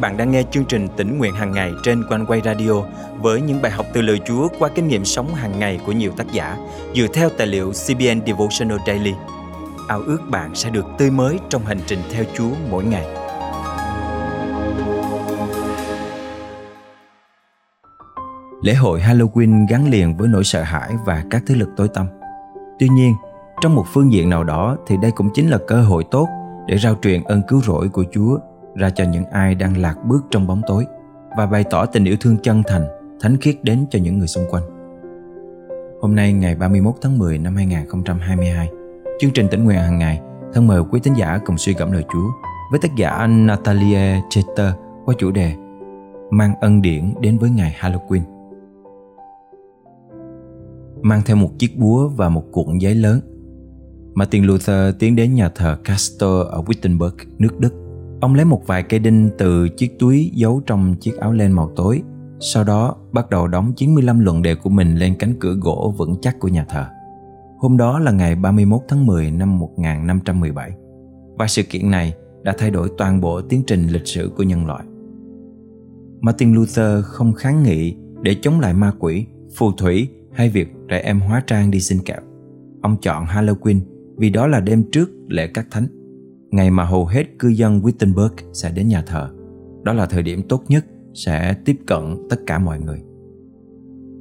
bạn đang nghe chương trình tỉnh nguyện hàng ngày trên quanh quay radio với những bài học từ lời Chúa qua kinh nghiệm sống hàng ngày của nhiều tác giả dựa theo tài liệu CBN Devotional Daily. Ao ước bạn sẽ được tươi mới trong hành trình theo Chúa mỗi ngày. Lễ hội Halloween gắn liền với nỗi sợ hãi và các thế lực tối tăm. Tuy nhiên, trong một phương diện nào đó thì đây cũng chính là cơ hội tốt để rao truyền ơn cứu rỗi của Chúa ra cho những ai đang lạc bước trong bóng tối và bày tỏ tình yêu thương chân thành, thánh khiết đến cho những người xung quanh. Hôm nay ngày 31 tháng 10 năm 2022, chương trình tỉnh nguyện hàng ngày thân mời quý tín giả cùng suy gẫm lời Chúa với tác giả Natalia Chester qua chủ đề Mang ân điển đến với ngày Halloween. Mang theo một chiếc búa và một cuộn giấy lớn, Martin Luther tiến đến nhà thờ Castor ở Wittenberg, nước Đức Ông lấy một vài cây đinh từ chiếc túi giấu trong chiếc áo len màu tối, sau đó bắt đầu đóng 95 luận đề của mình lên cánh cửa gỗ vững chắc của nhà thờ. Hôm đó là ngày 31 tháng 10 năm 1517 và sự kiện này đã thay đổi toàn bộ tiến trình lịch sử của nhân loại. Martin Luther không kháng nghị để chống lại ma quỷ, phù thủy hay việc trẻ em hóa trang đi xin kẹo. Ông chọn Halloween vì đó là đêm trước lễ các thánh ngày mà hầu hết cư dân Wittenberg sẽ đến nhà thờ. Đó là thời điểm tốt nhất sẽ tiếp cận tất cả mọi người.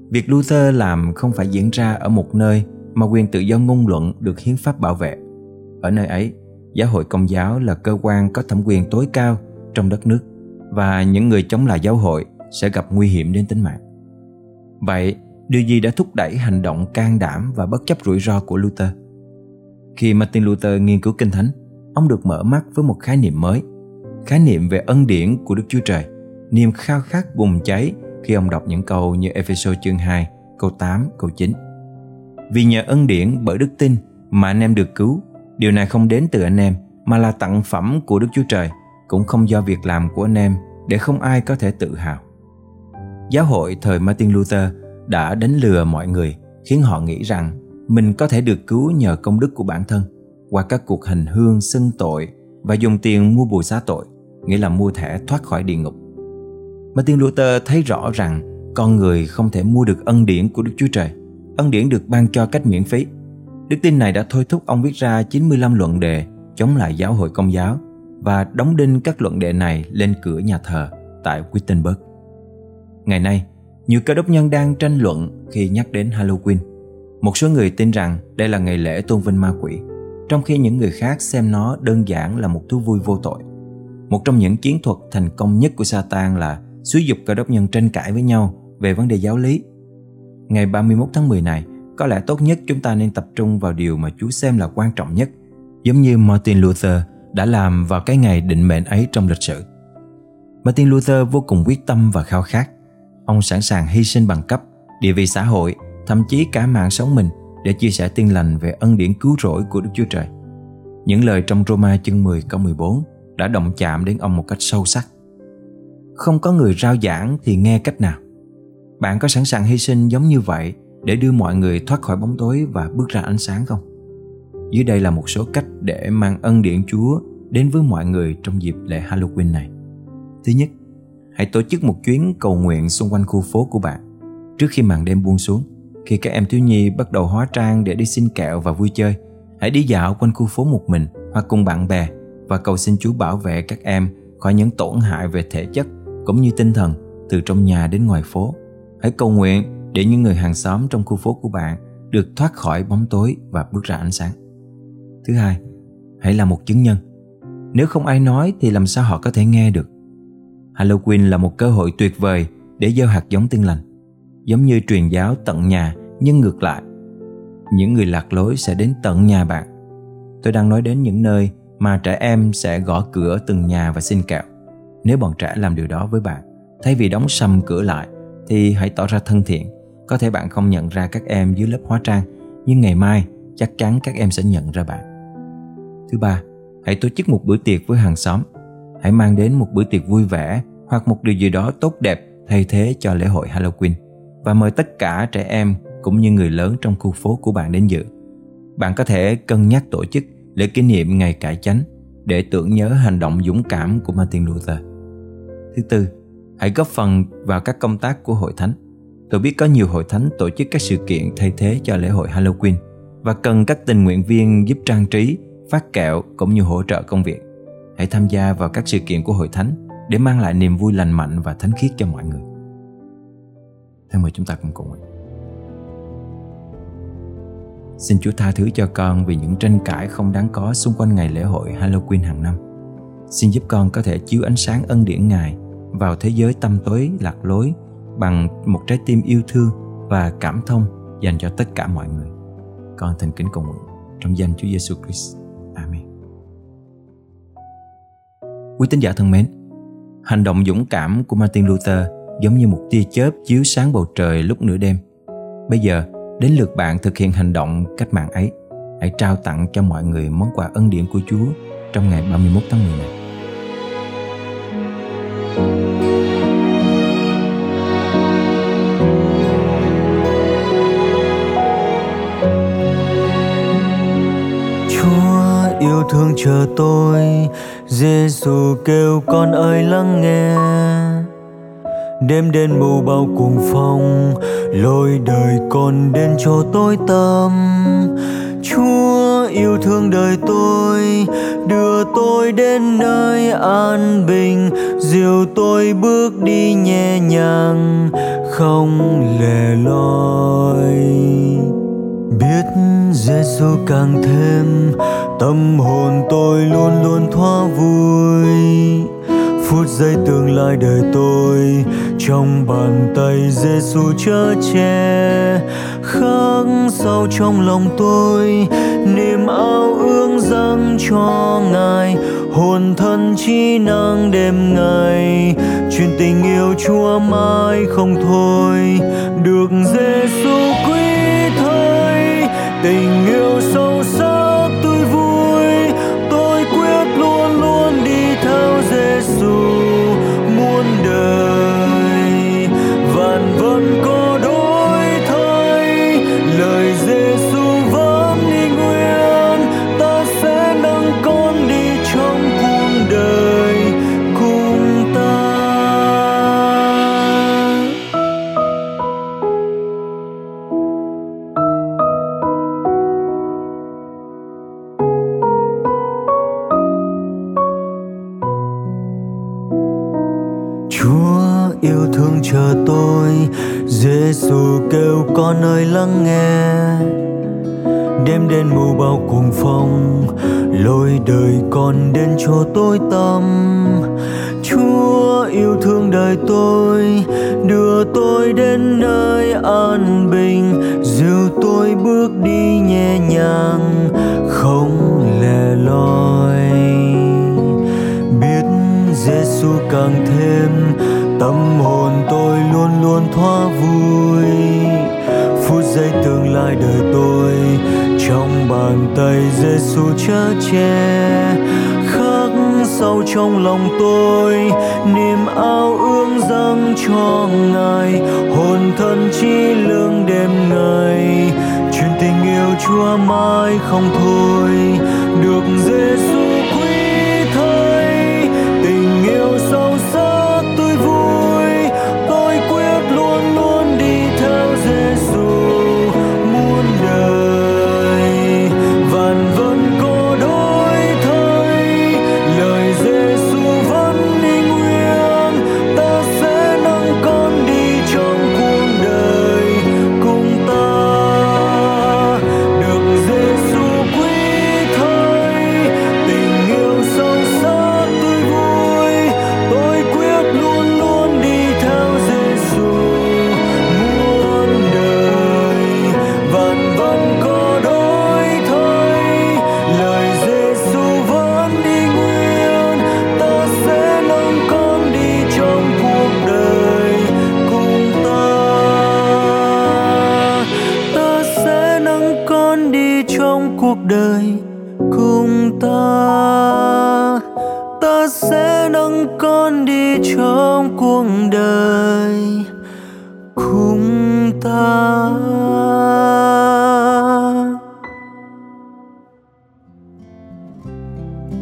Việc Luther làm không phải diễn ra ở một nơi mà quyền tự do ngôn luận được hiến pháp bảo vệ. Ở nơi ấy, giáo hội công giáo là cơ quan có thẩm quyền tối cao trong đất nước và những người chống lại giáo hội sẽ gặp nguy hiểm đến tính mạng. Vậy, điều gì đã thúc đẩy hành động can đảm và bất chấp rủi ro của Luther? Khi Martin Luther nghiên cứu kinh thánh, ông được mở mắt với một khái niệm mới, khái niệm về ân điển của Đức Chúa Trời, niềm khao khát bùng cháy khi ông đọc những câu như Ephesos chương 2 câu 8 câu 9 vì nhờ ân điển bởi đức tin mà anh em được cứu, điều này không đến từ anh em, mà là tặng phẩm của Đức Chúa Trời, cũng không do việc làm của anh em để không ai có thể tự hào. Giáo hội thời Martin Luther đã đánh lừa mọi người, khiến họ nghĩ rằng mình có thể được cứu nhờ công đức của bản thân qua các cuộc hành hương xưng tội và dùng tiền mua bùi xá tội, nghĩa là mua thẻ thoát khỏi địa ngục. Martin Luther thấy rõ rằng con người không thể mua được ân điển của Đức Chúa Trời. Ân điển được ban cho cách miễn phí. Đức tin này đã thôi thúc ông viết ra 95 luận đề chống lại giáo hội công giáo và đóng đinh các luận đề này lên cửa nhà thờ tại Wittenberg. Ngày nay, nhiều cơ đốc nhân đang tranh luận khi nhắc đến Halloween. Một số người tin rằng đây là ngày lễ tôn vinh ma quỷ trong khi những người khác xem nó đơn giản là một thú vui vô tội. Một trong những chiến thuật thành công nhất của Satan là xúi dục cơ đốc nhân tranh cãi với nhau về vấn đề giáo lý. Ngày 31 tháng 10 này, có lẽ tốt nhất chúng ta nên tập trung vào điều mà Chúa xem là quan trọng nhất, giống như Martin Luther đã làm vào cái ngày định mệnh ấy trong lịch sử. Martin Luther vô cùng quyết tâm và khao khát. Ông sẵn sàng hy sinh bằng cấp, địa vị xã hội, thậm chí cả mạng sống mình để chia sẻ tin lành về ân điển cứu rỗi của Đức Chúa Trời. Những lời trong Roma chương 10 câu 14 đã động chạm đến ông một cách sâu sắc. Không có người rao giảng thì nghe cách nào? Bạn có sẵn sàng hy sinh giống như vậy để đưa mọi người thoát khỏi bóng tối và bước ra ánh sáng không? Dưới đây là một số cách để mang ân điển Chúa đến với mọi người trong dịp lễ Halloween này. Thứ nhất, hãy tổ chức một chuyến cầu nguyện xung quanh khu phố của bạn trước khi màn đêm buông xuống khi các em thiếu nhi bắt đầu hóa trang để đi xin kẹo và vui chơi, hãy đi dạo quanh khu phố một mình hoặc cùng bạn bè và cầu xin Chúa bảo vệ các em khỏi những tổn hại về thể chất cũng như tinh thần từ trong nhà đến ngoài phố. Hãy cầu nguyện để những người hàng xóm trong khu phố của bạn được thoát khỏi bóng tối và bước ra ánh sáng. Thứ hai, hãy là một chứng nhân. Nếu không ai nói thì làm sao họ có thể nghe được? Halloween là một cơ hội tuyệt vời để gieo hạt giống tin lành giống như truyền giáo tận nhà, nhưng ngược lại. Những người lạc lối sẽ đến tận nhà bạn. Tôi đang nói đến những nơi mà trẻ em sẽ gõ cửa từng nhà và xin kẹo. Nếu bọn trẻ làm điều đó với bạn, thay vì đóng sầm cửa lại, thì hãy tỏ ra thân thiện. Có thể bạn không nhận ra các em dưới lớp hóa trang, nhưng ngày mai chắc chắn các em sẽ nhận ra bạn. Thứ ba, hãy tổ chức một bữa tiệc với hàng xóm. Hãy mang đến một bữa tiệc vui vẻ hoặc một điều gì đó tốt đẹp thay thế cho lễ hội halloween và mời tất cả trẻ em cũng như người lớn trong khu phố của bạn đến dự. Bạn có thể cân nhắc tổ chức lễ kỷ niệm ngày cải chánh để tưởng nhớ hành động dũng cảm của Martin Luther. Thứ tư, hãy góp phần vào các công tác của hội thánh. Tôi biết có nhiều hội thánh tổ chức các sự kiện thay thế cho lễ hội Halloween và cần các tình nguyện viên giúp trang trí, phát kẹo cũng như hỗ trợ công việc. Hãy tham gia vào các sự kiện của hội thánh để mang lại niềm vui lành mạnh và thánh khiết cho mọi người. Thân mời chúng ta cùng cùng nguyện. Xin Chúa tha thứ cho con vì những tranh cãi không đáng có xung quanh ngày lễ hội Halloween hàng năm. Xin giúp con có thể chiếu ánh sáng ân điển Ngài vào thế giới tâm tối lạc lối bằng một trái tim yêu thương và cảm thông dành cho tất cả mọi người. Con thành kính cầu nguyện trong danh Chúa Giêsu Christ. Amen. Quý tín giả thân mến, hành động dũng cảm của Martin Luther giống như một tia chớp chiếu sáng bầu trời lúc nửa đêm. Bây giờ, đến lượt bạn thực hiện hành động cách mạng ấy. Hãy trao tặng cho mọi người món quà ân điển của Chúa trong ngày 31 tháng 10 này. Chúa yêu thương chờ tôi Giêsu kêu con ơi lắng nghe đêm đen mù bao cuồng phong lối đời con đến cho tôi tâm. Chúa yêu thương đời tôi, đưa tôi đến nơi an bình. Dìu tôi bước đi nhẹ nhàng, không lẻ loi. Biết Giêsu càng thêm, tâm hồn tôi luôn luôn thoa vui. Phút giây tương lai đời tôi trong bàn tay Giêsu chở che, khắc sâu trong lòng tôi niềm ao ước dâng cho ngài. Hồn thân trí năng đêm ngày, truyền tình yêu Chúa mãi không thôi. Được Giêsu quý thời, tình yêu sâu Giêsu kêu, con ơi, lắng nghe. Đêm đen mù bao cuồng phong, lối đời con đến chỗ tối tâm Chúa yêu thương đời tôi, đưa tôi đến nơi an bình. Dìu tôi bước đi nhẹ nhàng, không lẻ loi. Biết Giêsu càng thêm tâm hồn luôn thoa vui. Phút giây tương lai đời tôi, trong bàn tay Giêsu chở che. Khắc sâu trong lòng tôi, niềm ao ước dâng cho ngài. Hồn thân chi lương đêm ngày, truyền tình yêu Chúa mãi không thôi.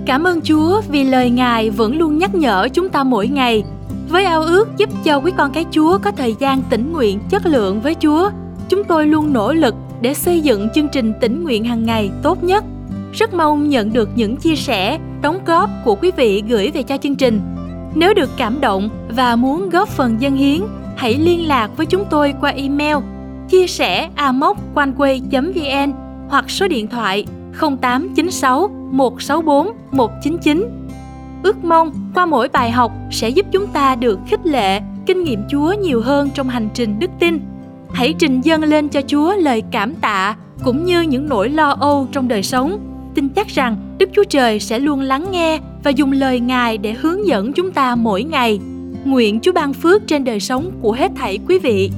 Cảm ơn Chúa vì lời Ngài vẫn luôn nhắc nhở chúng ta mỗi ngày Với ao ước giúp cho quý con cái Chúa có thời gian tĩnh nguyện chất lượng với Chúa, chúng tôi luôn nỗ lực để xây dựng chương trình tĩnh nguyện hàng ngày tốt nhất. Rất mong nhận được những chia sẻ, đóng góp của quý vị gửi về cho chương trình. Nếu được cảm động và muốn góp phần dân hiến, hãy liên lạc với chúng tôi qua email chia sẻ amoconeway.vn hoặc số điện thoại 0896 164 199. Ước mong qua mỗi bài học sẽ giúp chúng ta được khích lệ, kinh nghiệm Chúa nhiều hơn trong hành trình đức tin. Hãy trình dâng lên cho Chúa lời cảm tạ cũng như những nỗi lo âu trong đời sống. Tin chắc rằng Đức Chúa Trời sẽ luôn lắng nghe và dùng lời Ngài để hướng dẫn chúng ta mỗi ngày. Nguyện Chúa ban phước trên đời sống của hết thảy quý vị